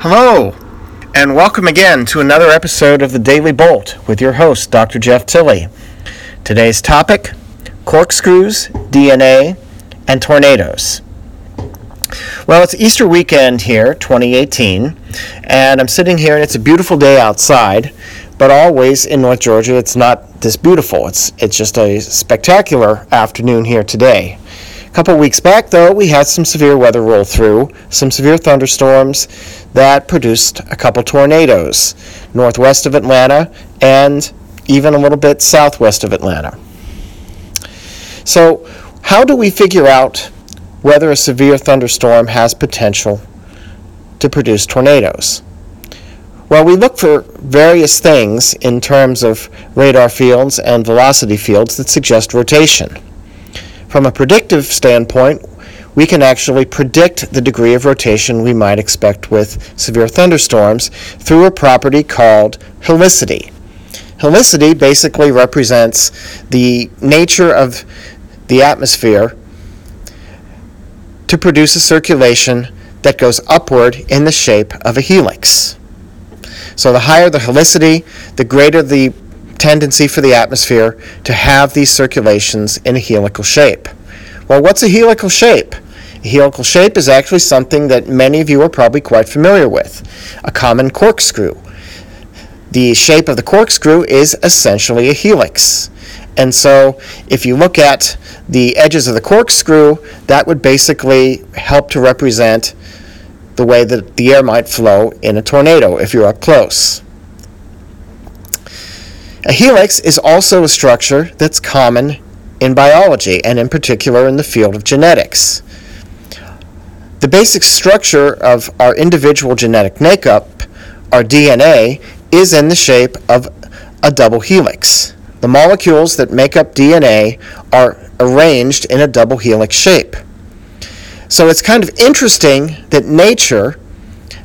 Hello, and welcome again to another episode of the Daily Bolt with your host, Dr. Jeff Tilley. Today's topic corkscrews, DNA, and tornadoes. Well, it's Easter weekend here, 2018, and I'm sitting here and it's a beautiful day outside, but always in North Georgia it's not this beautiful. It's, it's just a spectacular afternoon here today. A couple weeks back, though, we had some severe weather roll through, some severe thunderstorms that produced a couple tornadoes northwest of Atlanta and even a little bit southwest of Atlanta. So, how do we figure out whether a severe thunderstorm has potential to produce tornadoes? Well, we look for various things in terms of radar fields and velocity fields that suggest rotation. From a predictive standpoint, we can actually predict the degree of rotation we might expect with severe thunderstorms through a property called helicity. Helicity basically represents the nature of the atmosphere to produce a circulation that goes upward in the shape of a helix. So the higher the helicity, the greater the tendency for the atmosphere to have these circulations in a helical shape. Well, what's a helical shape? A helical shape is actually something that many of you are probably quite familiar with a common corkscrew. The shape of the corkscrew is essentially a helix. And so, if you look at the edges of the corkscrew, that would basically help to represent the way that the air might flow in a tornado if you're up close. A helix is also a structure that's common in biology and in particular in the field of genetics. The basic structure of our individual genetic makeup, our DNA, is in the shape of a double helix. The molecules that make up DNA are arranged in a double helix shape. So it's kind of interesting that nature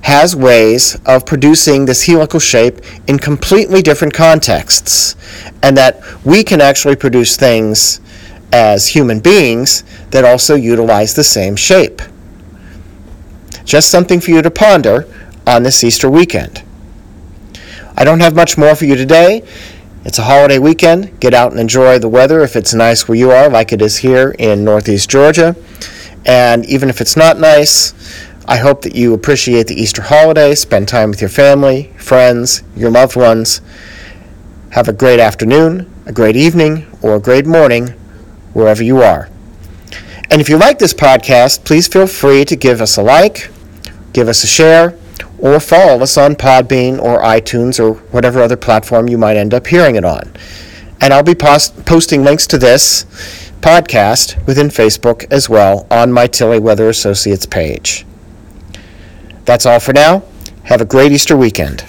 has ways of producing this helical shape in completely different contexts, and that we can actually produce things as human beings that also utilize the same shape. Just something for you to ponder on this Easter weekend. I don't have much more for you today. It's a holiday weekend. Get out and enjoy the weather if it's nice where you are, like it is here in Northeast Georgia. And even if it's not nice, I hope that you appreciate the Easter holiday, spend time with your family, friends, your loved ones. Have a great afternoon, a great evening, or a great morning, wherever you are. And if you like this podcast, please feel free to give us a like, give us a share, or follow us on Podbean or iTunes or whatever other platform you might end up hearing it on. And I'll be post- posting links to this podcast within Facebook as well on my Tilley Weather Associates page. That's all for now. Have a great Easter weekend.